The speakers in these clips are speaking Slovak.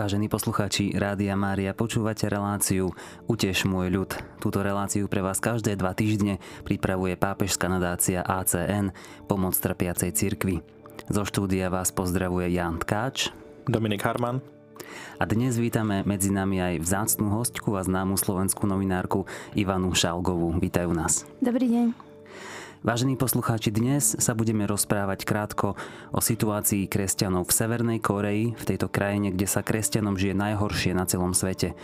Vážení poslucháči Rádia Mária, počúvate reláciu Uteš môj ľud. Túto reláciu pre vás každé dva týždne pripravuje pápežská nadácia ACN Pomoc trpiacej cirkvi. Zo štúdia vás pozdravuje Jan Tkáč, Dominik Harman a dnes vítame medzi nami aj vzácnú hostku a známu slovenskú novinárku Ivanu Šalgovú. Vítajú nás. Dobrý deň. Vážení poslucháči, dnes sa budeme rozprávať krátko o situácii kresťanov v Severnej Koreji, v tejto krajine, kde sa kresťanom žije najhoršie na celom svete.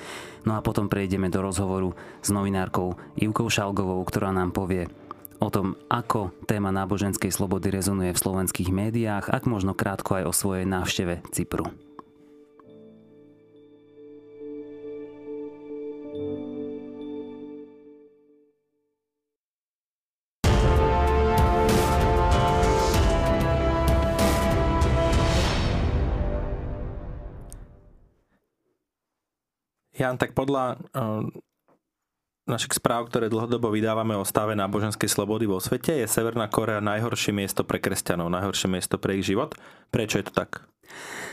No a potom prejdeme do rozhovoru s novinárkou Ivkou Šalgovou, ktorá nám povie o tom, ako téma náboženskej slobody rezonuje v slovenských médiách, ak možno krátko aj o svojej návšteve Cypru. Jan, tak podľa uh, našich správ, ktoré dlhodobo vydávame o stave náboženskej slobody vo svete, je Severná Korea najhoršie miesto pre kresťanov, najhoršie miesto pre ich život. Prečo je to tak?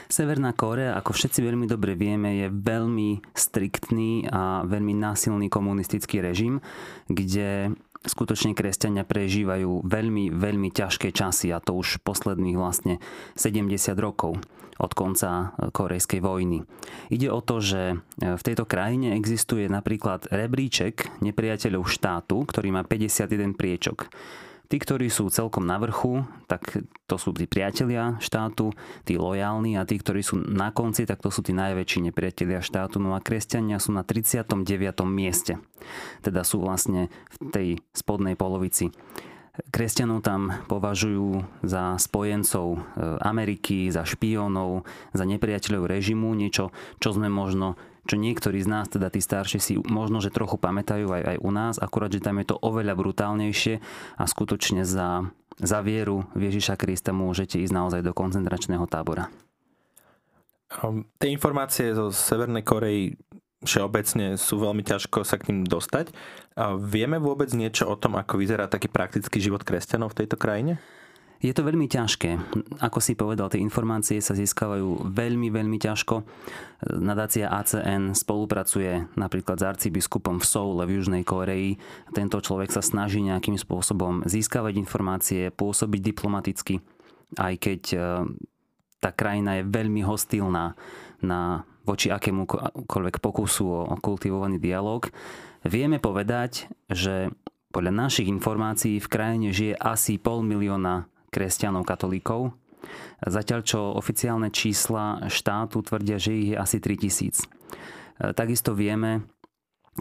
Severná Kórea, ako všetci veľmi dobre vieme, je veľmi striktný a veľmi násilný komunistický režim, kde skutočne kresťania prežívajú veľmi, veľmi ťažké časy a to už posledných vlastne 70 rokov od konca korejskej vojny. Ide o to, že v tejto krajine existuje napríklad rebríček nepriateľov štátu, ktorý má 51 priečok. Tí, ktorí sú celkom na vrchu, tak to sú tí priatelia štátu, tí lojálni a tí, ktorí sú na konci, tak to sú tí najväčší nepriatelia štátu. No a kresťania sú na 39. mieste. Teda sú vlastne v tej spodnej polovici. Kresťanov tam považujú za spojencov e, Ameriky, za špiónov, za nepriateľov režimu, niečo, čo sme možno čo niektorí z nás, teda tí starší, si možno, že trochu pamätajú aj, aj u nás, akurát, že tam je to oveľa brutálnejšie a skutočne za, za vieru Ježiša Krista môžete ísť naozaj do koncentračného tábora. Um, tie informácie zo Severnej Korei všeobecne sú veľmi ťažko sa k ním dostať. A vieme vôbec niečo o tom, ako vyzerá taký praktický život kresťanov v tejto krajine? Je to veľmi ťažké. Ako si povedal, tie informácie sa získavajú veľmi, veľmi ťažko. Nadácia ACN spolupracuje napríklad s arcibiskupom v Soule v Južnej Koreji. Tento človek sa snaží nejakým spôsobom získavať informácie, pôsobiť diplomaticky, aj keď e, tá krajina je veľmi hostilná na, voči akémukoľvek pokusu o kultivovaný dialog. Vieme povedať, že podľa našich informácií v krajine žije asi pol milióna kresťanov, katolíkov. Zatiaľ čo oficiálne čísla štátu tvrdia, že ich je asi 3000. E, takisto vieme,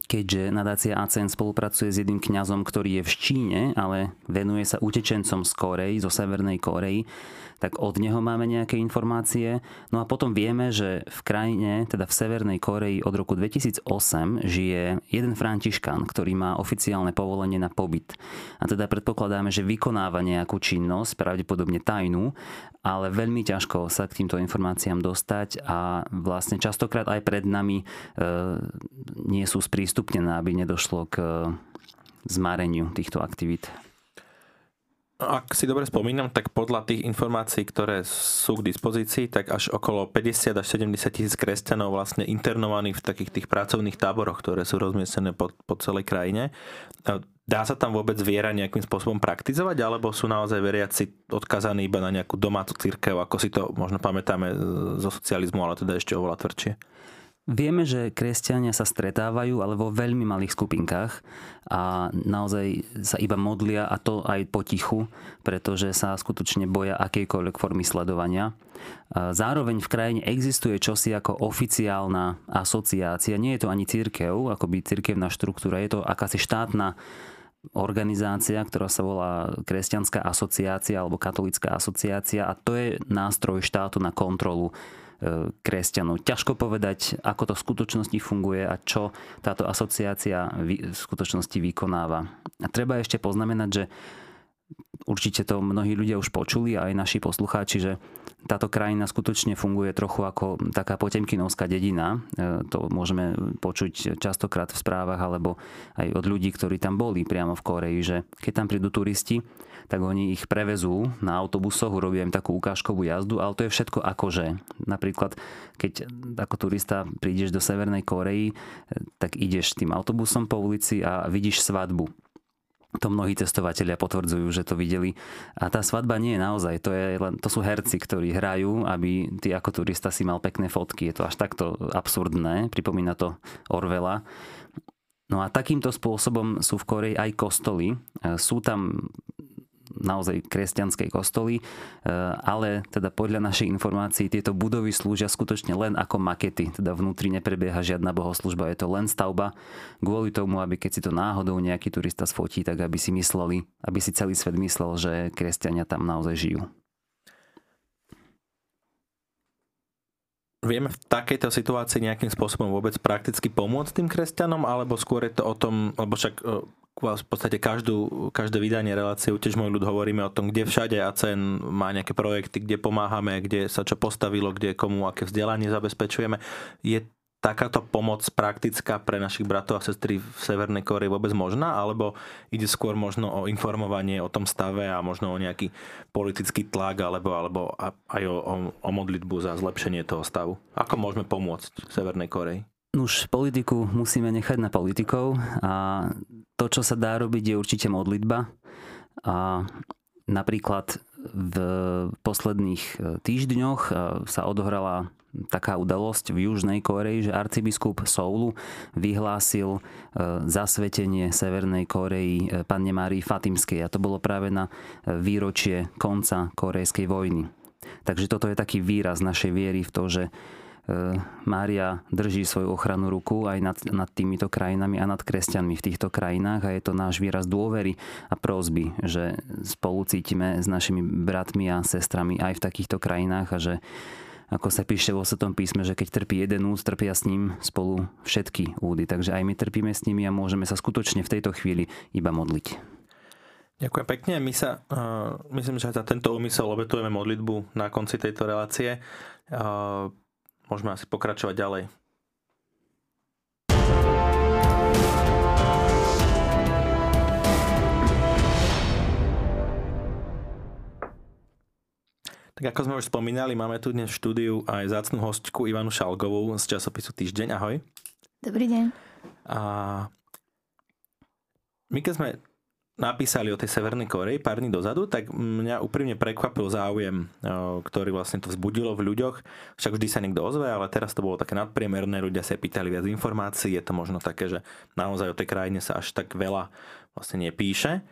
keďže nadácia ACN spolupracuje s jedným kňazom, ktorý je v Číne, ale venuje sa utečencom z Korei, zo Severnej Korei, tak od neho máme nejaké informácie. No a potom vieme, že v krajine, teda v Severnej Koreji od roku 2008 žije jeden františkán, ktorý má oficiálne povolenie na pobyt. A teda predpokladáme, že vykonáva nejakú činnosť, pravdepodobne tajnú, ale veľmi ťažko sa k týmto informáciám dostať a vlastne častokrát aj pred nami e, nie sú sprístupnené, aby nedošlo k zmareniu týchto aktivít. Ak si dobre spomínam, tak podľa tých informácií, ktoré sú k dispozícii, tak až okolo 50 až 70 tisíc kresťanov vlastne internovaných v takých tých pracovných táboroch, ktoré sú rozmiestnené po, po celej krajine. Dá sa tam vôbec viera nejakým spôsobom praktizovať, alebo sú naozaj veriaci odkazaní iba na nejakú domácu církev, ako si to možno pamätáme zo socializmu, ale teda ešte oveľa tvrdšie? Vieme, že kresťania sa stretávajú, ale vo veľmi malých skupinkách a naozaj sa iba modlia a to aj potichu, pretože sa skutočne boja akejkoľvek formy sledovania. Zároveň v krajine existuje čosi ako oficiálna asociácia. Nie je to ani církev, by církevná štruktúra, je to akási štátna organizácia, ktorá sa volá Kresťanská asociácia alebo Katolická asociácia a to je nástroj štátu na kontrolu kresťanov. Ťažko povedať, ako to v skutočnosti funguje a čo táto asociácia v skutočnosti vykonáva. A treba ešte poznamenať, že určite to mnohí ľudia už počuli, aj naši poslucháči, že táto krajina skutočne funguje trochu ako taká potemkinovská dedina. E, to môžeme počuť častokrát v správach alebo aj od ľudí, ktorí tam boli priamo v Koreji, že keď tam prídu turisti, tak oni ich prevezú na autobusoch, urobia im takú ukážkovú jazdu, ale to je všetko akože. Napríklad, keď ako turista prídeš do Severnej Koreji, e, tak ideš tým autobusom po ulici a vidíš svadbu to mnohí cestovatelia potvrdzujú, že to videli. A tá svadba nie je naozaj, to, je len, to sú herci, ktorí hrajú, aby ty ako turista si mal pekné fotky. Je to až takto absurdné, pripomína to Orvela. No a takýmto spôsobom sú v Koreji aj kostoly. Sú tam naozaj kresťanskej kostoly, e, ale teda podľa našej informácií tieto budovy slúžia skutočne len ako makety, teda vnútri neprebieha žiadna bohoslužba, je to len stavba kvôli tomu, aby keď si to náhodou nejaký turista sfotí, tak aby si mysleli, aby si celý svet myslel, že kresťania tam naozaj žijú. Vieme v takejto situácii nejakým spôsobom vôbec prakticky pomôcť tým kresťanom, alebo skôr je to o tom, lebo však e, v podstate každú, každé vydanie relácie tiež môj ľud hovoríme o tom, kde všade ACN má nejaké projekty, kde pomáhame, kde sa čo postavilo, kde komu aké vzdelanie zabezpečujeme. Je takáto pomoc praktická pre našich bratov a sestry v Severnej Koreji vôbec možná? Alebo ide skôr možno o informovanie o tom stave a možno o nejaký politický tlak alebo, alebo aj o, o, o modlitbu za zlepšenie toho stavu? Ako môžeme pomôcť Severnej Koreji? Už politiku musíme nechať na politikov a to, čo sa dá robiť, je určite modlitba. A napríklad v posledných e, týždňoch e, sa odohrala taká udalosť v Južnej Koreji, že arcibiskup Soulu vyhlásil e, zasvetenie Severnej Koreji panne Márii Fatimskej a to bolo práve na výročie konca korejskej vojny. Takže toto je taký výraz našej viery v to, že Mária drží svoju ochranu ruku aj nad, nad týmito krajinami a nad kresťanmi v týchto krajinách a je to náš výraz dôvery a prozby, že spolu cítime s našimi bratmi a sestrami aj v takýchto krajinách a že ako sa píše vo Svetom písme, že keď trpí jeden úd, trpia s ním spolu všetky údy. Takže aj my trpíme s nimi a môžeme sa skutočne v tejto chvíli iba modliť. Ďakujem pekne. My sa, uh, myslím, že za tento úmysel obetujeme modlitbu na konci tejto relácie. Uh, Môžeme asi pokračovať ďalej. Tak ako sme už spomínali, máme tu dnes v štúdiu aj zácnú hostku Ivanu Šalgovú z časopisu Týždeň. Ahoj. Dobrý deň. A my keď sme napísali o tej Severnej Koreji pár dní dozadu, tak mňa úprimne prekvapil záujem, ktorý vlastne to vzbudilo v ľuďoch. Však vždy sa niekto ozve, ale teraz to bolo také nadpriemerné, ľudia sa pýtali viac informácií, je to možno také, že naozaj o tej krajine sa až tak veľa vlastne nepíše.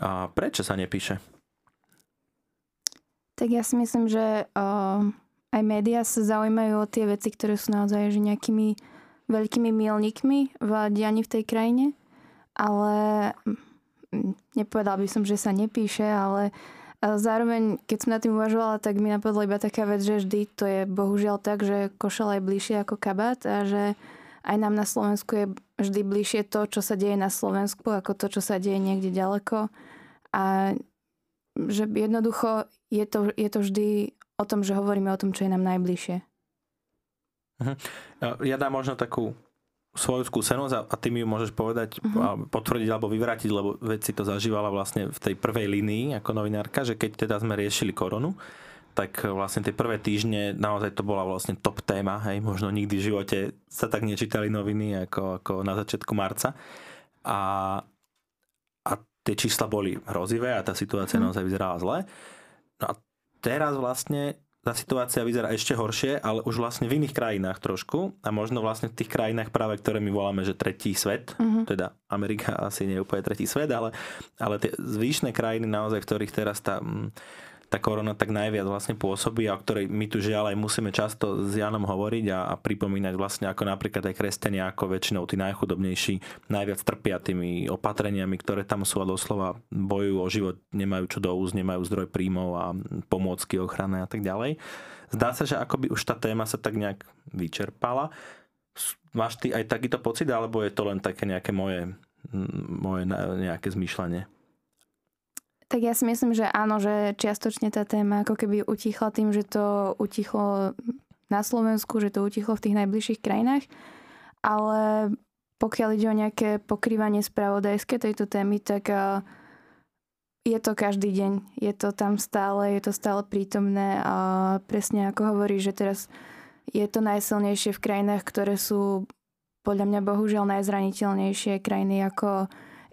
A prečo sa nepíše? Tak ja si myslím, že uh, aj médiá sa zaujímajú o tie veci, ktoré sú naozaj že nejakými veľkými milníkmi v dianí v tej krajine, ale nepovedal by som, že sa nepíše, ale zároveň, keď som na tým uvažovala, tak mi napadla iba taká vec, že vždy to je bohužiaľ tak, že košel je bližšie ako kabát a že aj nám na Slovensku je vždy bližšie to, čo sa deje na Slovensku, ako to, čo sa deje niekde ďaleko. A že jednoducho je to, je to vždy o tom, že hovoríme o tom, čo je nám najbližšie. Mhm. Ja dám možno takú svoju skúsenosť a, a ty mi ju môžeš povedať a potvrdiť alebo vyvrátiť, lebo veď si to zažívala vlastne v tej prvej línii ako novinárka, že keď teda sme riešili koronu, tak vlastne tie prvé týždne naozaj to bola vlastne top téma, hej, možno nikdy v živote sa tak nečítali noviny ako, ako na začiatku marca. A, a tie čísla boli hrozivé a tá situácia uh-huh. naozaj vyzerala zle. No a teraz vlastne tá situácia vyzerá ešte horšie, ale už vlastne v iných krajinách trošku a možno vlastne v tých krajinách práve, ktoré my voláme, že tretí svet, uh-huh. teda Amerika asi nie je úplne tretí svet, ale, ale tie zvyšné krajiny naozaj, v ktorých teraz tá tá korona tak najviac vlastne pôsobí a o ktorej my tu žiaľ aj musíme často s Janom hovoriť a, a pripomínať vlastne ako napríklad aj kresťania ako väčšinou tí najchudobnejší najviac trpia tými opatreniami, ktoré tam sú a doslova bojujú o život, nemajú čo do úst, nemajú zdroj príjmov a pomôcky ochrany a tak ďalej. Zdá sa, že akoby už tá téma sa tak nejak vyčerpala. Máš ty aj takýto pocit, alebo je to len také nejaké moje, moje nejaké zmýšľanie? Tak ja si myslím, že áno, že čiastočne tá téma ako keby utichla tým, že to utichlo na Slovensku, že to utichlo v tých najbližších krajinách. Ale pokiaľ ide o nejaké pokrývanie spravodajské tejto témy, tak je to každý deň. Je to tam stále, je to stále prítomné a presne ako hovorí, že teraz je to najsilnejšie v krajinách, ktoré sú podľa mňa bohužiaľ najzraniteľnejšie krajiny ako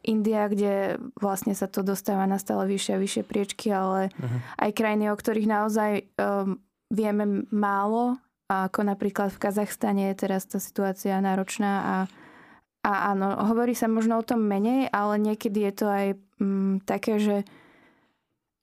India, kde vlastne sa to dostáva na stále vyššie a vyššie priečky, ale uh-huh. aj krajiny, o ktorých naozaj um, vieme málo, ako napríklad v Kazachstane je teraz tá situácia náročná a, a áno, hovorí sa možno o tom menej, ale niekedy je to aj um, také, že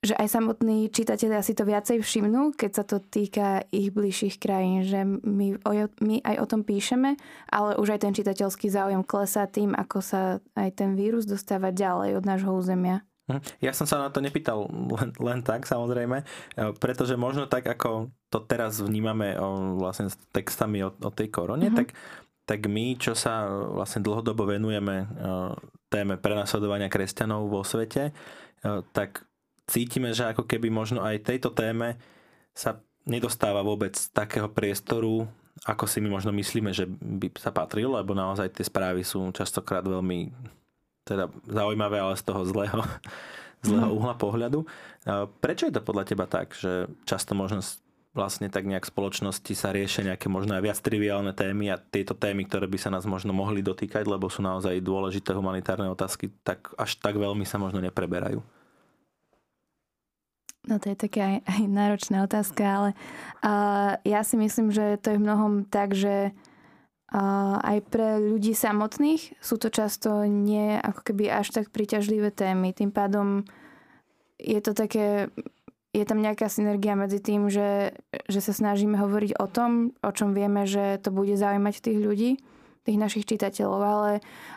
že aj samotní čitatelia si to viacej všimnú, keď sa to týka ich bližších krajín, že my, o, my aj o tom píšeme, ale už aj ten čitateľský záujem klesá tým, ako sa aj ten vírus dostáva ďalej od nášho územia. Hm. Ja som sa na to nepýtal len, len tak, samozrejme, e, pretože možno tak, ako to teraz vnímame o, vlastne s textami o, o tej korone, mm-hmm. tak, tak my, čo sa vlastne dlhodobo venujeme o, e, téme prenasledovania kresťanov vo svete, o, e, tak cítime, že ako keby možno aj tejto téme sa nedostáva vôbec takého priestoru, ako si my možno myslíme, že by sa patril, lebo naozaj tie správy sú častokrát veľmi teda zaujímavé, ale z toho zlého, zlého mhm. uhla pohľadu. Prečo je to podľa teba tak, že často možno vlastne tak nejak spoločnosti sa riešia nejaké možno aj viac triviálne témy a tieto témy, ktoré by sa nás možno mohli dotýkať, lebo sú naozaj dôležité humanitárne otázky, tak až tak veľmi sa možno nepreberajú? No to je taká aj, aj náročná otázka, ale uh, ja si myslím, že to je v mnohom tak, že uh, aj pre ľudí samotných sú to často nie ako keby až tak príťažlivé témy. Tým pádom je to také, je tam nejaká synergia medzi tým, že, že sa snažíme hovoriť o tom, o čom vieme, že to bude zaujímať tých ľudí, tých našich čitateľov, ale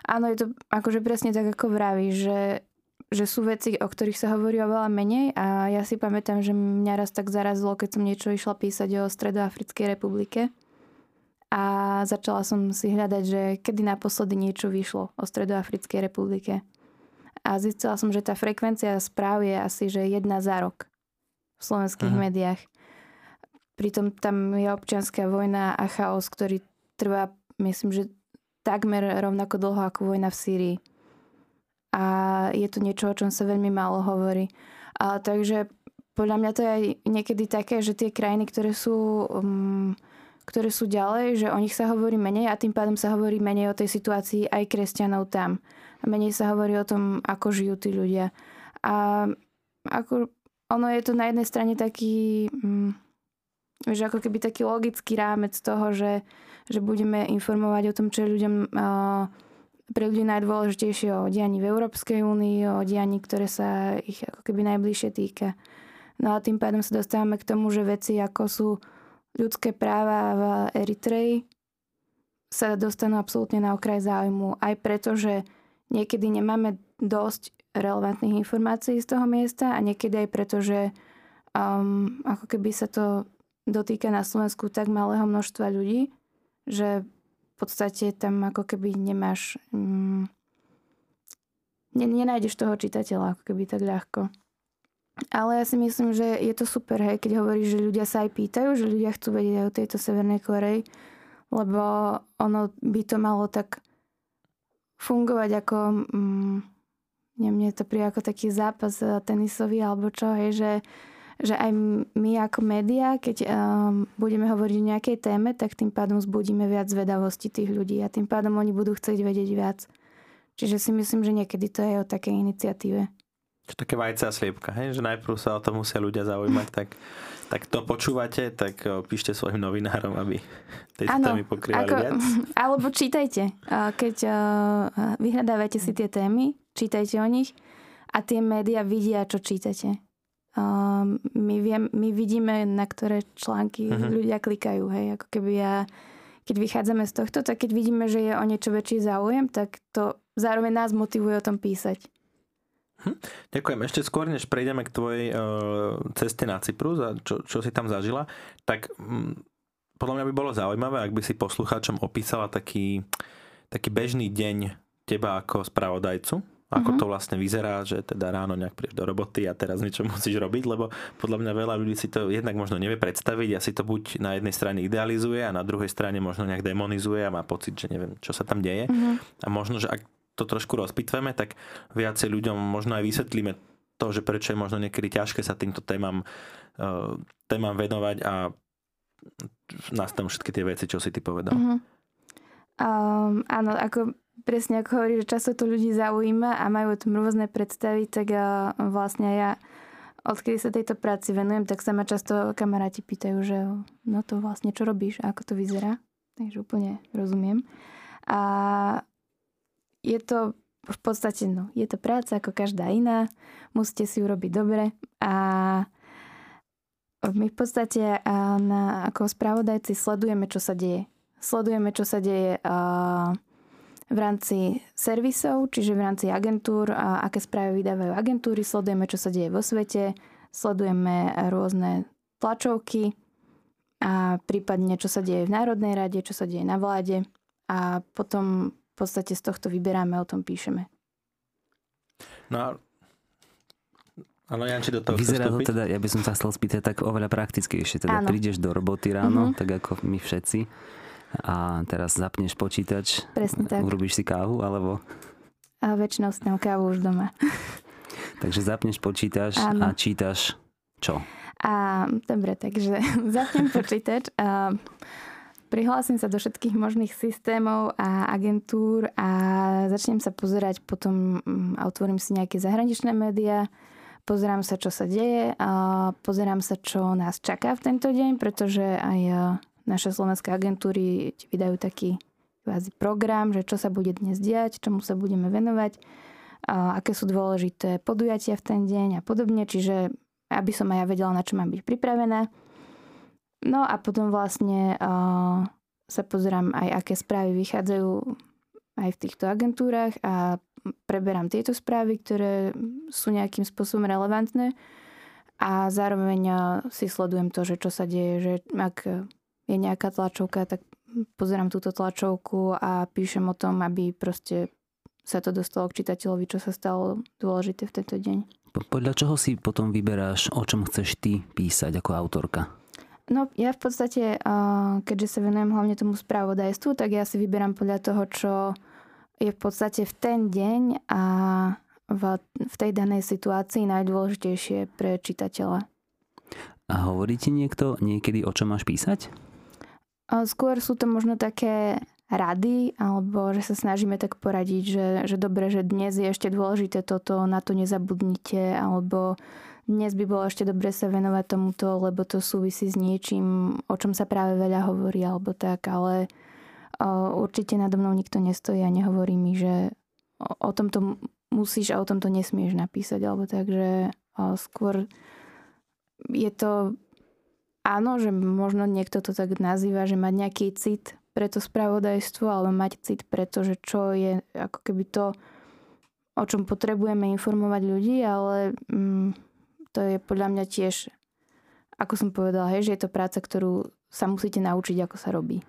áno, je to akože presne tak, ako vraví, že že sú veci, o ktorých sa hovorí oveľa menej a ja si pamätám, že mňa raz tak zarazilo, keď som niečo išla písať o Stredoafrickej republike a začala som si hľadať, že kedy naposledy niečo vyšlo o Stredoafrickej republike. A zistila som, že tá frekvencia správ je asi, že jedna za rok v slovenských uh-huh. médiách. Pritom tam je občianská vojna a chaos, ktorý trvá, myslím, že takmer rovnako dlho ako vojna v Sýrii a je to niečo, o čom sa veľmi málo hovorí. A, takže podľa mňa to je aj niekedy také, že tie krajiny, ktoré sú, um, ktoré sú ďalej, že o nich sa hovorí menej a tým pádom sa hovorí menej o tej situácii aj kresťanov tam. A menej sa hovorí o tom, ako žijú tí ľudia. A ako, ono je to na jednej strane taký, um, že ako keby taký logický rámec toho, že, že budeme informovať o tom, čo je ľuďom uh, pre ľudí najdôležitejšie o dianí v Európskej únii, o dianí, ktoré sa ich ako keby najbližšie týka. No a tým pádom sa dostávame k tomu, že veci ako sú ľudské práva v Eritreji sa dostanú absolútne na okraj záujmu. Aj preto, že niekedy nemáme dosť relevantných informácií z toho miesta a niekedy aj preto, že um, ako keby sa to dotýka na Slovensku tak malého množstva ľudí, že podstate tam ako keby nemáš... Mm, nenájdeš toho čitateľa ako keby tak ľahko. Ale ja si myslím, že je to super, hej, keď hovoríš, že ľudia sa aj pýtajú, že ľudia chcú vedieť aj o tejto Severnej Koreji, lebo ono by to malo tak fungovať ako... Mm, neviem, mne to príde ako taký zápas tenisový alebo čo, hej, že že aj my ako média, keď um, budeme hovoriť o nejakej téme, tak tým pádom zbudíme viac zvedavosti tých ľudí a tým pádom oni budú chcieť vedieť viac. Čiže si myslím, že niekedy to je o takej iniciatíve. Také vajce a sliepka, hej? že najprv sa o to musia ľudia zaujímať, tak, tak to počúvate, tak píšte svojim novinárom, aby tejto témy pokrývali ako, viac. Alebo čítajte. Keď vyhľadávate si tie témy, čítajte o nich a tie médiá vidia, čo čítate my, viem, my vidíme, na ktoré články uh-huh. ľudia klikajú. Hej? Ako keby ja, keď vychádzame z tohto, tak keď vidíme, že je o niečo väčší záujem, tak to zároveň nás motivuje o tom písať. Hm. Ďakujem. Ešte skôr, než prejdeme k tvojej uh, ceste na Cyprus a čo, čo si tam zažila, tak um, podľa mňa by bolo zaujímavé, ak by si poslucháčom opísala taký, taký bežný deň teba ako spravodajcu ako uh-huh. to vlastne vyzerá, že teda ráno nejak prídeš do roboty a teraz niečo musíš robiť, lebo podľa mňa veľa ľudí si to jednak možno nevie predstaviť a si to buď na jednej strane idealizuje a na druhej strane možno nejak demonizuje a má pocit, že neviem, čo sa tam deje. Uh-huh. A možno, že ak to trošku rozpitveme, tak viacej ľuďom možno aj vysvetlíme to, že prečo je možno niekedy ťažké sa týmto témam, uh, témam venovať a nás tam všetky tie veci, čo si ty povedal. Uh-huh. Um, áno, ako presne ako hovorí, že často to ľudí zaujíma a majú o tom rôzne predstavy, tak uh, vlastne ja odkedy sa tejto práci venujem, tak sa ma často kamaráti pýtajú, že no to vlastne čo robíš a ako to vyzerá. Takže úplne rozumiem. A je to v podstate, no, je to práca ako každá iná. Musíte si urobiť dobre a my v podstate na, ako spravodajci sledujeme, čo sa deje. Sledujeme, čo sa deje v rámci servisov, čiže v rámci agentúr, a aké správy vydávajú agentúry, sledujeme, čo sa deje vo svete, sledujeme rôzne tlačovky a prípadne, čo sa deje v Národnej rade, čo sa deje na vláde a potom v podstate z tohto vyberáme, o tom píšeme. No a Áno, Janči do toho Vyzerá to teda, ja by som sa chcel spýtať tak oveľa praktickejšie. Teda Áno. prídeš do roboty ráno, mm-hmm. tak ako my všetci a teraz zapneš počítač, Presne tak. urobíš si kávu, alebo... A väčšinou si kávu už doma. takže zapneš počítač Áno. a čítaš čo? A, dobre, takže zapnem počítač a prihlásim sa do všetkých možných systémov a agentúr a začnem sa pozerať, potom mm, a otvorím si nejaké zahraničné médiá, pozerám sa, čo sa deje a pozerám sa, čo nás čaká v tento deň, pretože aj naše slovenské agentúry vydajú taký kvázi program, že čo sa bude dnes diať, čomu sa budeme venovať, a aké sú dôležité podujatia v ten deň a podobne, čiže aby som aj ja vedela, na čo mám byť pripravená. No a potom vlastne uh, sa pozerám aj, aké správy vychádzajú aj v týchto agentúrach a preberám tieto správy, ktoré sú nejakým spôsobom relevantné a zároveň si sledujem to, že čo sa deje, že ak je nejaká tlačovka, tak pozerám túto tlačovku a píšem o tom, aby proste sa to dostalo k čitateľovi, čo sa stalo dôležité v tento deň. Podľa čoho si potom vyberáš, o čom chceš ty písať ako autorka? No ja v podstate, keďže sa venujem hlavne tomu spravodajstvu, tak ja si vyberám podľa toho, čo je v podstate v ten deň a v, tej danej situácii najdôležitejšie pre čitateľa. A hovorí ti niekto niekedy, o čom máš písať? Skôr sú to možno také rady, alebo že sa snažíme tak poradiť, že, že dobre, že dnes je ešte dôležité toto, na to nezabudnite, alebo dnes by bolo ešte dobre sa venovať tomuto, lebo to súvisí s niečím, o čom sa práve veľa hovorí, alebo tak, ale o, určite nado mnou nikto nestojí a nehovorí mi, že o, o tomto musíš a o tomto nesmieš napísať, alebo tak, že o, skôr je to áno, že možno niekto to tak nazýva, že mať nejaký cit pre to spravodajstvo, alebo mať cit pre to, že čo je ako keby to, o čom potrebujeme informovať ľudí, ale mm, to je podľa mňa tiež, ako som povedala, hej, že je to práca, ktorú sa musíte naučiť, ako sa robí.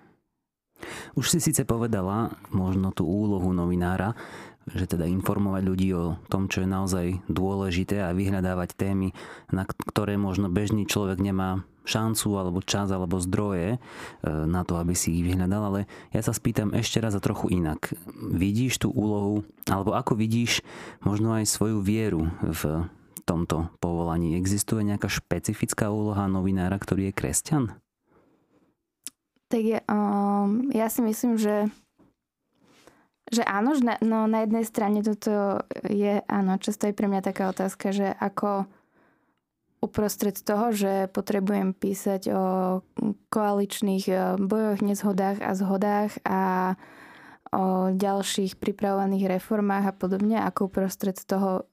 Už si síce povedala možno tú úlohu novinára, že teda informovať ľudí o tom, čo je naozaj dôležité a vyhľadávať témy, na ktoré možno bežný človek nemá šancu alebo čas alebo zdroje e, na to, aby si ich vyhľadal, ale ja sa spýtam ešte raz a trochu inak. Vidíš tú úlohu, alebo ako vidíš možno aj svoju vieru v tomto povolaní? Existuje nejaká špecifická úloha novinára, ktorý je kresťan? Tak je, um, ja si myslím, že že áno, že na, no na jednej strane toto je, áno, často je pre mňa taká otázka, že ako uprostred toho, že potrebujem písať o koaličných e, bojoch, nezhodách a zhodách a o ďalších pripravovaných reformách a podobne, ako uprostred toho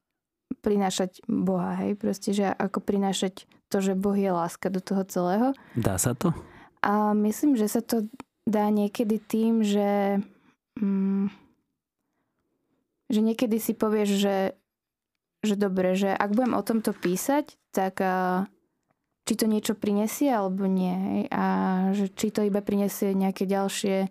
prinášať Boha, hej, proste, že ako prinášať to, že Boh je láska do toho celého. Dá sa to? A myslím, že sa to dá niekedy tým, že mm, že niekedy si povieš, že že dobre, že ak budem o tomto písať, tak či to niečo prinesie alebo nie. A že či to iba prinesie nejaké ďalšie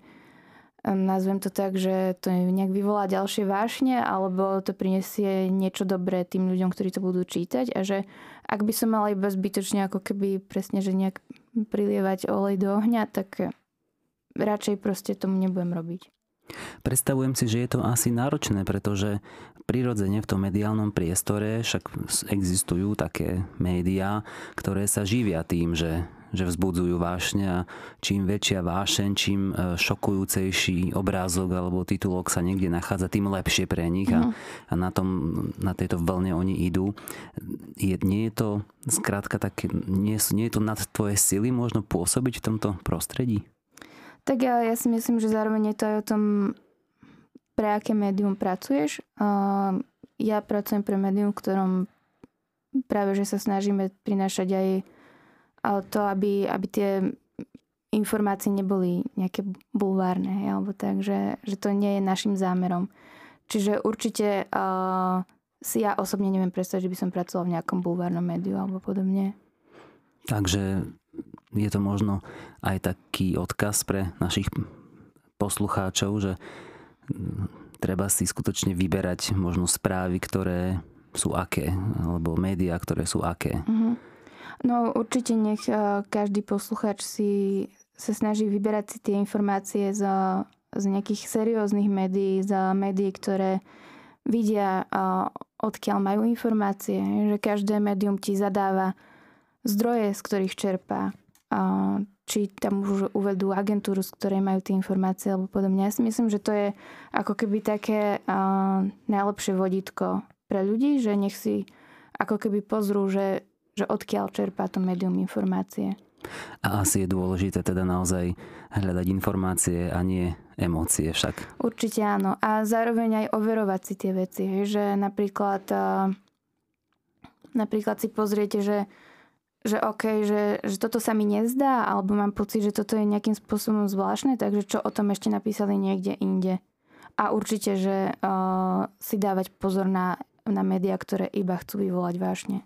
nazvem to tak, že to nejak vyvolá ďalšie vášne alebo to prinesie niečo dobré tým ľuďom, ktorí to budú čítať a že ak by som mala iba zbytočne ako keby presne, že nejak prilievať olej do ohňa, tak radšej proste tomu nebudem robiť. Predstavujem si, že je to asi náročné, pretože prirodzene v tom mediálnom priestore však existujú také médiá, ktoré sa živia tým, že, že vzbudzujú vášne a čím väčšia vášeň, čím e, šokujúcejší obrázok alebo titulok sa niekde nachádza, tým lepšie pre nich a, a na, tom, na tejto vlne oni idú. Je, nie je to skrátka tak, nie, nie je to nad tvoje sily možno pôsobiť v tomto prostredí? Tak ja, ja si myslím, že zároveň je to aj o tom, pre aké médium pracuješ. Ja pracujem pre médium, v ktorom práve, že sa snažíme prinášať aj to, aby, aby tie informácie neboli nejaké bulvárne, alebo tak, že, že to nie je našim zámerom. Čiže určite uh, si ja osobne neviem predstaviť, že by som pracovala v nejakom bulvárnom médiu alebo podobne. Takže je to možno aj taký odkaz pre našich poslucháčov, že treba si skutočne vyberať možno správy, ktoré sú aké, alebo médiá, ktoré sú aké. Mm-hmm. No určite nech eh, každý poslucháč si sa snaží vyberať si tie informácie z, z nejakých serióznych médií, z médií, ktoré vidia, eh, odkiaľ majú informácie. Že každé médium ti zadáva zdroje, z ktorých čerpá či tam už uvedú agentúru, z ktorej majú tie informácie alebo podobne. Ja si myslím, že to je ako keby také najlepšie vodítko pre ľudí, že nech si ako keby pozrú, že, že odkiaľ čerpá to médium informácie. A asi je dôležité teda naozaj hľadať informácie a nie emócie však. Určite áno. A zároveň aj overovať si tie veci. Že napríklad, napríklad si pozriete, že že OK, že, že toto sa mi nezdá, alebo mám pocit, že toto je nejakým spôsobom zvláštne, takže čo o tom ešte napísali niekde inde. A určite, že uh, si dávať pozor na, na médiá, ktoré iba chcú vyvolať vášne.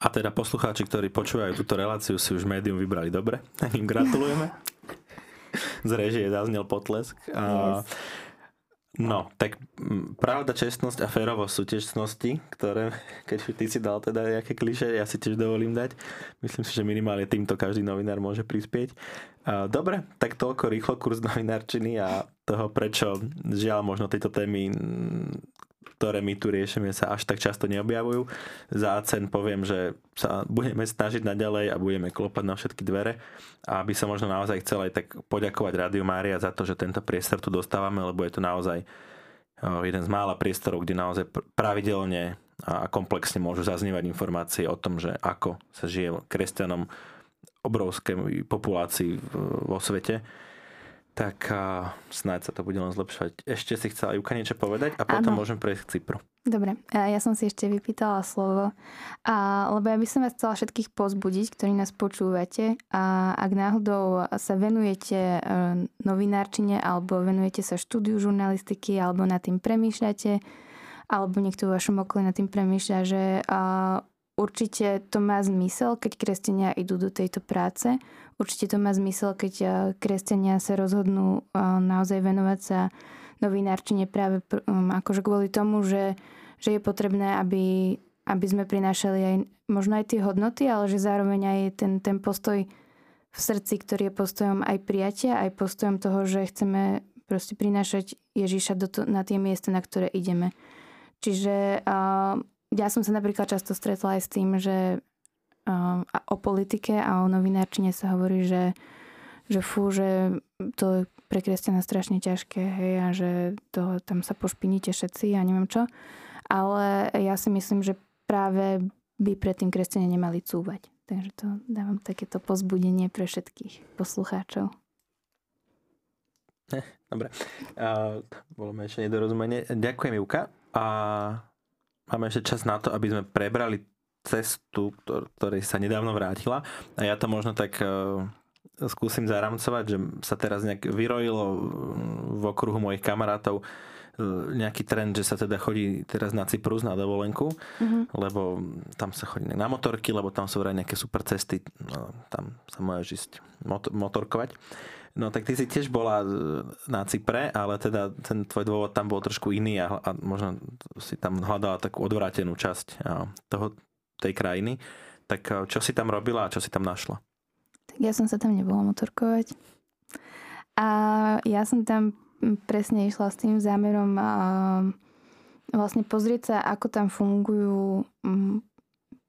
A teda poslucháči, ktorí počúvajú túto reláciu, si už médium vybrali dobre. Im gratulujeme. Z režie zaznel potlesk. Yes. No, tak pravda, čestnosť a férovosť sú tiež cnosti, ktoré, keď ty si dal teda nejaké kliše, ja si tiež dovolím dať. Myslím si, že minimálne týmto každý novinár môže prispieť. Dobre, tak toľko rýchlo kurz novinárčiny a toho, prečo žiaľ možno tejto témy ktoré my tu riešime, sa až tak často neobjavujú. Za cen poviem, že sa budeme snažiť naďalej a budeme klopať na všetky dvere. A by som možno naozaj chcel aj tak poďakovať Rádiu Mária za to, že tento priestor tu dostávame, lebo je to naozaj jeden z mála priestorov, kde naozaj pravidelne a komplexne môžu zaznievať informácie o tom, že ako sa žije kresťanom obrovskej populácii vo svete tak uh, snáď sa to bude len zlepšovať. Ešte si chcela Juka niečo povedať a potom ano. môžem prejsť k Cypru. Dobre, ja som si ešte vypýtala slovo, a, lebo ja by som vás chcela všetkých pozbudiť, ktorí nás počúvate a ak náhodou sa venujete e, novinárčine alebo venujete sa štúdiu žurnalistiky alebo nad tým premýšľate alebo niekto v vašom okolí nad tým premýšľa, že a, určite to má zmysel, keď kresťania idú do tejto práce, Určite to má zmysel, keď eh, kresťania sa rozhodnú eh, naozaj venovať sa novinárčine práve um, akože kvôli tomu, že, že je potrebné, aby, aby sme prinášali aj možno aj tie hodnoty, ale že zároveň aj ten, ten postoj v srdci, ktorý je postojom aj prijatia, aj postojom toho, že chceme proste prinášať Ježiša do to, na tie miesta, na ktoré ideme. Čiže uh, ja som sa napríklad často stretla aj s tým, že a o politike a o novinárčine sa hovorí, že, že fú, že to je pre kresťana strašne ťažké, hej, a že to, tam sa pošpiníte všetci a neviem čo. Ale ja si myslím, že práve by predtým kresťania nemali cúvať. Takže to dávam takéto pozbudenie pre všetkých poslucháčov. Eh, dobre. Uh, bolo ešte nedorozumenie. Ďakujem, Juka. A máme ešte čas na to, aby sme prebrali cestu, ktorej sa nedávno vrátila. A ja to možno tak uh, skúsim zaramcovať, že sa teraz nejak vyrojilo v okruhu mojich kamarátov uh, nejaký trend, že sa teda chodí teraz na Cyprus na dovolenku, mm-hmm. lebo tam sa chodí na motorky, lebo tam sú vraj nejaké super cesty, no, tam sa môžeš ísť motorkovať. No tak ty si tiež bola na Cypre, ale teda ten tvoj dôvod tam bol trošku iný a, a možno si tam hľadala takú odvrátenú časť toho, tej krajiny. Tak čo si tam robila a čo si tam našla? Tak ja som sa tam nebola motorkovať. A ja som tam presne išla s tým zámerom a vlastne pozrieť sa, ako tam fungujú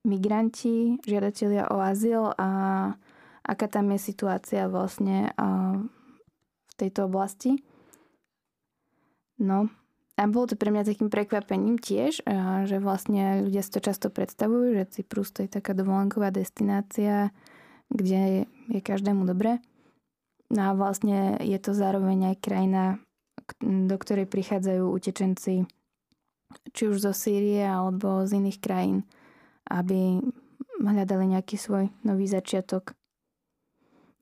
migranti, žiadatelia o azyl a aká tam je situácia vlastne v tejto oblasti. No, a bolo to pre mňa takým prekvapením tiež, že vlastne ľudia si to často predstavujú, že Cyprus to je taká dovolenková destinácia, kde je každému dobre. No a vlastne je to zároveň aj krajina, do ktorej prichádzajú utečenci či už zo Sýrie alebo z iných krajín aby hľadali nejaký svoj nový začiatok.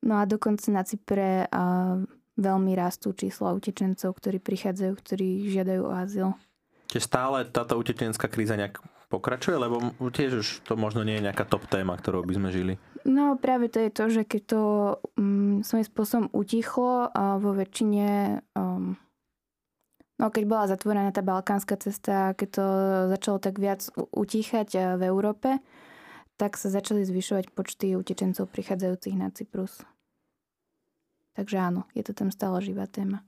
No a dokonca na Cypre a veľmi rastú čísla utečencov, ktorí prichádzajú, ktorí žiadajú o azyl. Čiže stále táto utečenská kríza nejak pokračuje, lebo tiež už to možno nie je nejaká top téma, ktorou by sme žili. No práve to je to, že keď to um, svojím spôsobom utichlo a vo väčšine um, No keď bola zatvorená tá balkánska cesta, keď to začalo tak viac utíchať eh, v Európe, tak sa začali zvyšovať počty utečencov prichádzajúcich na Cyprus. Takže áno, je to tam stále živá téma.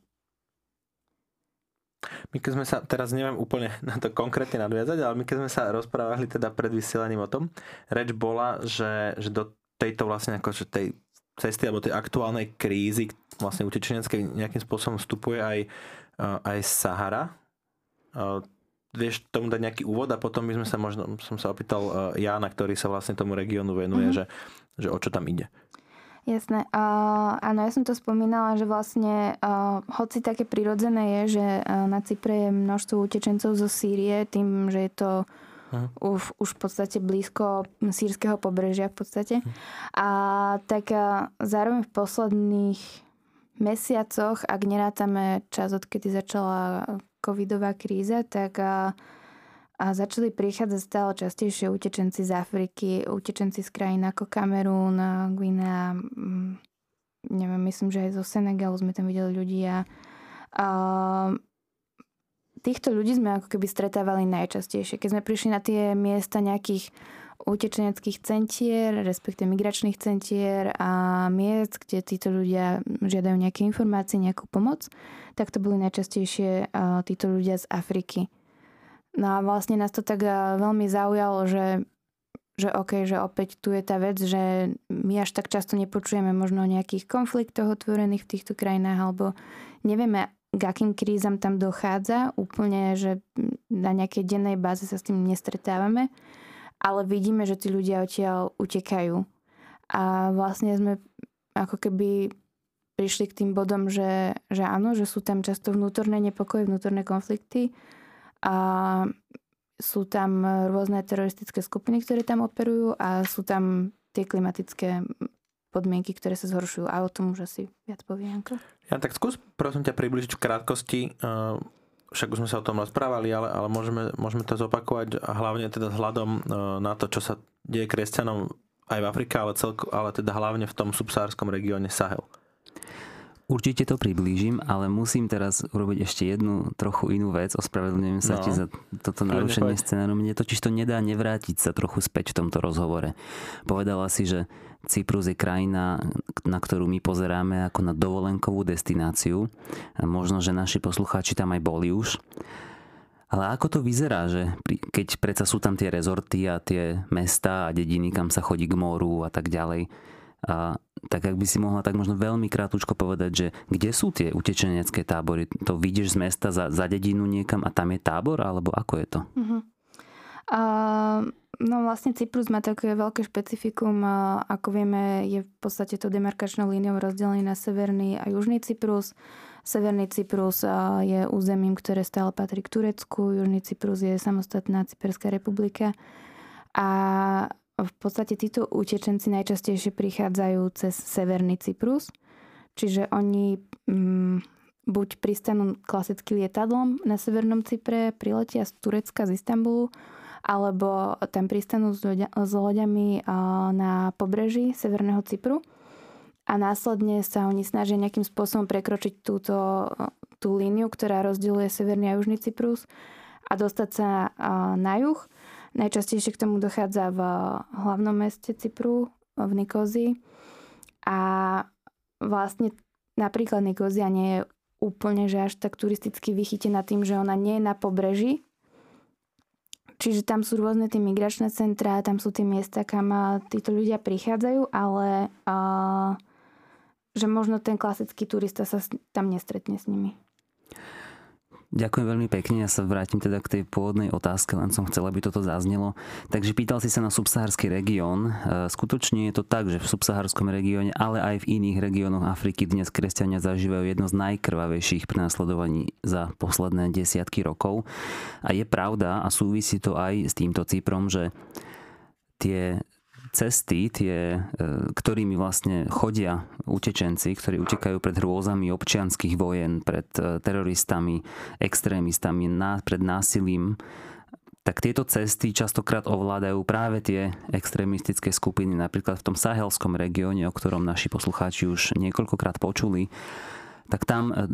My keď sme sa, teraz neviem úplne na to konkrétne nadviazať, ale my keď sme sa rozprávali teda pred vysielaním o tom, reč bola, že, že do tejto vlastne akože tej cesty alebo tej aktuálnej krízy vlastne utečeneckej nejakým spôsobom vstupuje aj aj Sahara. Vieš tomu dať nejaký úvod a potom by sme sa možno, som sa opýtal Jána, ktorý sa vlastne tomu regiónu venuje, mm-hmm. že, že o čo tam ide. Jasné. Uh, áno, ja som to spomínala, že vlastne uh, hoci také prirodzené je, že uh, na Cypre je množstvo utečencov zo Sýrie, tým, že je to uh-huh. už, už v podstate blízko sírskeho pobrežia v podstate. Uh-huh. A tak uh, zároveň v posledných mesiacoch, ak nerátame čas, odkedy začala covidová kríza, tak a, a začali prichádzať stále častejšie utečenci z Afriky, utečenci z krajín ako Kamerún, Guinea, mm, neviem, myslím, že aj zo Senegalu sme tam videli ľudí a, a týchto ľudí sme ako keby stretávali najčastejšie. Keď sme prišli na tie miesta nejakých utečeneckých centier, respektive migračných centier a miest, kde títo ľudia žiadajú nejaké informácie, nejakú pomoc, tak to boli najčastejšie títo ľudia z Afriky. No a vlastne nás to tak veľmi zaujalo, že že OK, že opäť tu je tá vec, že my až tak často nepočujeme možno o nejakých konfliktoch otvorených v týchto krajinách, alebo nevieme, k akým krízam tam dochádza úplne, že na nejakej dennej báze sa s tým nestretávame ale vidíme, že tí ľudia odtiaľ utekajú. A vlastne sme ako keby prišli k tým bodom, že, že áno, že sú tam často vnútorné nepokoje, vnútorné konflikty a sú tam rôzne teroristické skupiny, ktoré tam operujú a sú tam tie klimatické podmienky, ktoré sa zhoršujú. A o tom už asi viac povie Janko. Ja tak skús prosím ťa približiť v krátkosti uh však už sme sa o tom rozprávali, ale, ale môžeme, môžeme to zopakovať a hlavne teda vzhľadom e, na to, čo sa deje kresťanom aj v Afrike, ale, celko, ale teda hlavne v tom subsárskom regióne Sahel. Určite to priblížim, ale musím teraz urobiť ešte jednu trochu inú vec. Ospravedlňujem sa no. ti za toto narušenie scenáru. Mne totiž to nedá nevrátiť sa trochu späť v tomto rozhovore. Povedala si, že Cyprus je krajina, na ktorú my pozeráme ako na dovolenkovú destináciu. Možno, že naši poslucháči tam aj boli už. Ale ako to vyzerá, že keď predsa sú tam tie rezorty a tie mesta a dediny, kam sa chodí k moru a tak ďalej, a tak ak by si mohla tak možno veľmi krátko povedať, že kde sú tie utečenecké tábory? To vidieš z mesta za, za dedinu niekam a tam je tábor, alebo ako je to? Uh-huh. Uh, no vlastne Cyprus má také veľké špecifikum. Ako vieme, je v podstate to demarkačnou líniou rozdelený na severný a južný Cyprus. Severný Cyprus je územím, ktoré stále patrí k Turecku. Južný Cyprus je samostatná Cyperská republika. A v podstate títo utečenci najčastejšie prichádzajú cez Severný Cyprus, čiže oni mm, buď pristanú klasicky lietadlom na Severnom Cypre, priletia z Turecka, z Istanbulu, alebo tam pristanú s, loďa, s loďami na pobreží Severného Cypru. a následne sa oni snažia nejakým spôsobom prekročiť túto, tú líniu, ktorá rozdieluje Severný a Južný Cyprus a dostať sa na juh. Najčastejšie k tomu dochádza v hlavnom meste Cypru, v Nikozii. A vlastne napríklad Nikozia nie je úplne, že až tak turisticky vychytená tým, že ona nie je na pobreží, Čiže tam sú rôzne tie migračné centrá, tam sú tie miesta, kam títo ľudia prichádzajú, ale uh, že možno ten klasický turista sa tam nestretne s nimi. Ďakujem veľmi pekne, ja sa vrátim teda k tej pôvodnej otázke, len som chcel, aby toto zaznelo. Takže pýtal si sa na subsahársky región. E, skutočne je to tak, že v subsahárskom regióne, ale aj v iných regiónoch Afriky dnes kresťania zažívajú jedno z najkrvavejších prenasledovaní za posledné desiatky rokov. A je pravda a súvisí to aj s týmto Cyprom, že tie cesty, tie, e, ktorými vlastne chodia utečenci, ktorí utekajú pred hrôzami občianských vojen, pred e, teroristami, extrémistami, pred násilím, tak tieto cesty častokrát ovládajú práve tie extrémistické skupiny, napríklad v tom sahelskom regióne, o ktorom naši poslucháči už niekoľkokrát počuli, tak tam e,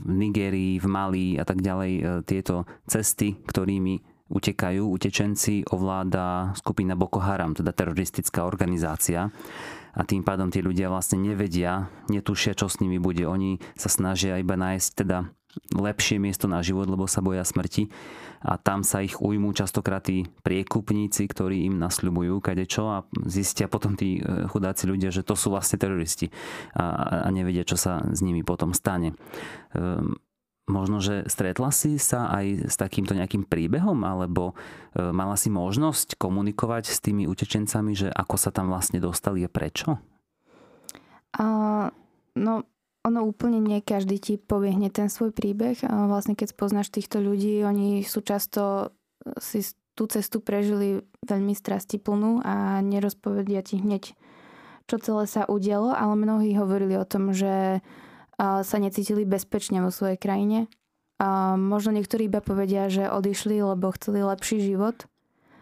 v Nigérii, v Mali a tak ďalej tieto cesty, ktorými utekajú utečenci, ovláda skupina Boko Haram, teda teroristická organizácia. A tým pádom tí ľudia vlastne nevedia, netušia, čo s nimi bude. Oni sa snažia iba nájsť teda lepšie miesto na život, lebo sa boja smrti. A tam sa ich ujmú častokrát tí priekupníci, ktorí im nasľubujú kadečo a zistia potom tí e, chudáci ľudia, že to sú vlastne teroristi a, a nevedia, čo sa s nimi potom stane. Ehm, možno, že stretla si sa aj s takýmto nejakým príbehom, alebo e, mala si možnosť komunikovať s tými utečencami, že ako sa tam vlastne dostali a prečo? Uh, no, ono úplne nie každý ti povie ten svoj príbeh. Vlastne keď spoznáš týchto ľudí, oni sú často si tú cestu prežili veľmi strastiplnú a nerozpovedia ti hneď, čo celé sa udialo, ale mnohí hovorili o tom, že sa necítili bezpečne vo svojej krajine. A možno niektorí iba povedia, že odišli, lebo chceli lepší život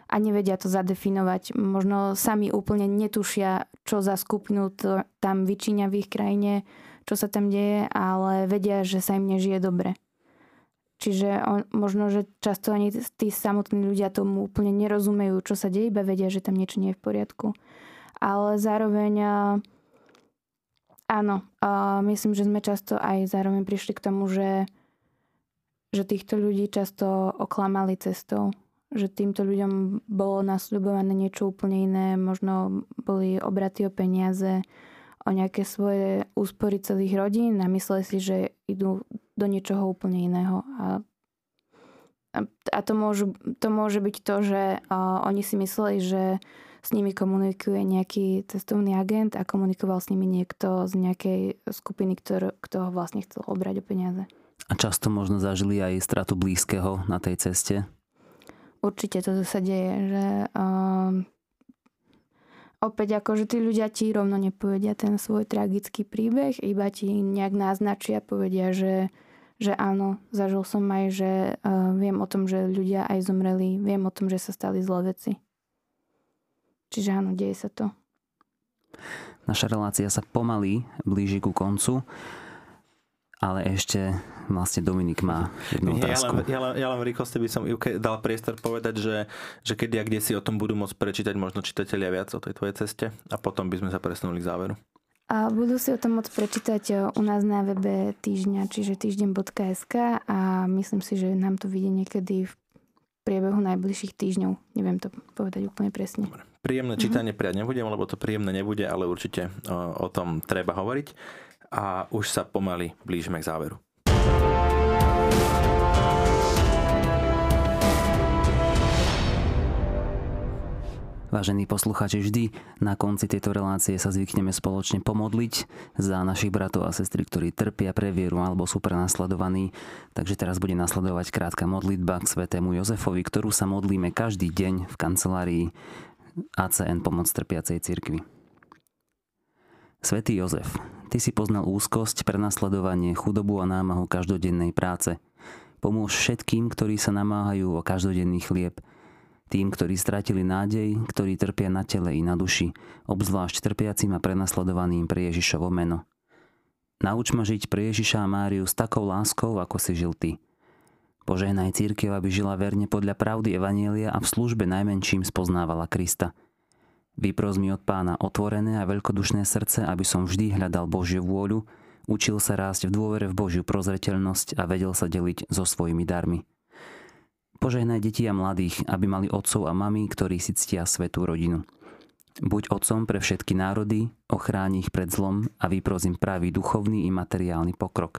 a nevedia to zadefinovať. Možno sami úplne netušia, čo za skupinu tam vyčíňa v ich krajine, čo sa tam deje, ale vedia, že sa im nežije dobre. Čiže on, možno, že často ani tí samotní ľudia tomu úplne nerozumejú, čo sa deje, iba vedia, že tam niečo nie je v poriadku. Ale zároveň Áno, uh, myslím, že sme často aj zároveň prišli k tomu, že, že týchto ľudí často oklamali cestou. Že týmto ľuďom bolo nasľubované niečo úplne iné, možno boli obraty o peniaze, o nejaké svoje úspory celých rodín a mysleli si, že idú do niečoho úplne iného. A, a to, môžu, to môže byť to, že uh, oni si mysleli, že s nimi komunikuje nejaký cestovný agent a komunikoval s nimi niekto z nejakej skupiny, ktor, kto ho vlastne chcel obrať o peniaze. A často možno zažili aj stratu blízkeho na tej ceste? Určite to sa deje, že um, opäť akože tí ľudia ti rovno nepovedia ten svoj tragický príbeh, iba ti nejak naznačia, povedia, že, že áno, zažil som aj, že uh, viem o tom, že ľudia aj zomreli, viem o tom, že sa stali zlé veci. Čiže áno, deje sa to. Naša relácia sa pomaly blíži ku koncu, ale ešte vlastne Dominik má jednu otázku. Ja len, ja len, ja len v rýchlosti by som Ivke dal priestor povedať, že, že kedy a kde si o tom budú môcť prečítať možno čitatelia viac o tej tvojej ceste a potom by sme sa presunuli k záveru. A budú si o tom môcť prečítať e, u nás na webe týždňa, čiže týždeň.sk a myslím si, že nám to vyjde niekedy v priebehu najbližších týždňov. Neviem to povedať úplne presne. Dobre. Príjemné mhm. čítanie prijať nebudem, lebo to príjemné nebude, ale určite o, o tom treba hovoriť. A už sa pomaly blížime k záveru. Vážení poslucháči, vždy na konci tejto relácie sa zvykneme spoločne pomodliť za našich bratov a sestry, ktorí trpia pre vieru alebo sú prenasledovaní. Takže teraz bude nasledovať krátka modlitba k svetému Jozefovi, ktorú sa modlíme každý deň v kancelárii ACN Pomoc trpiacej cirkvi. Svetý Jozef, ty si poznal úzkosť, prenasledovanie, chudobu a námahu každodennej práce. Pomôž všetkým, ktorí sa namáhajú o každodenný chlieb. Tým, ktorí stratili nádej, ktorí trpia na tele i na duši, obzvlášť trpiacim a prenasledovaným pre Ježišovo meno. Nauč ma žiť pre Ježiša a Máriu s takou láskou, ako si žil ty. Požehnaj církev, aby žila verne podľa pravdy Evanielia a v službe najmenším spoznávala Krista. Vypros mi od pána otvorené a veľkodušné srdce, aby som vždy hľadal Božiu vôľu, učil sa rásť v dôvere v Božiu prozreteľnosť a vedel sa deliť so svojimi darmi. Požehnaj deti a mladých, aby mali otcov a mami, ktorí si ctia svetú rodinu. Buď otcom pre všetky národy, ochráni ich pred zlom a vyprozim pravý duchovný i materiálny pokrok.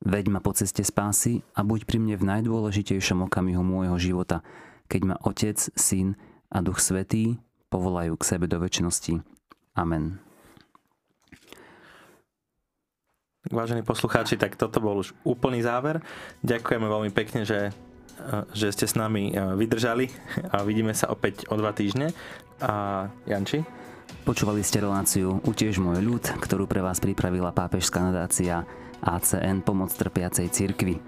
Veď ma po ceste spásy a buď pri mne v najdôležitejšom okamihu môjho života, keď ma Otec, Syn a Duch Svetý povolajú k sebe do väčšnosti. Amen. Vážení poslucháči, tak toto bol už úplný záver. Ďakujeme veľmi pekne, že že ste s nami vydržali a vidíme sa opäť o dva týždne. A Janči? Počúvali ste reláciu Utiež môj ľud, ktorú pre vás pripravila pápežská nadácia ACN Pomoc trpiacej cirkvi.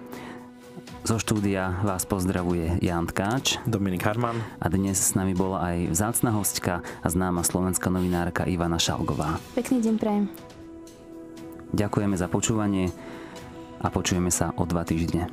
Zo štúdia vás pozdravuje Jan Tkáč, Dominik Harman a dnes s nami bola aj vzácna hostka a známa slovenská novinárka Ivana Šalgová. Pekný deň prajem. Ďakujeme za počúvanie a počujeme sa o dva týždne.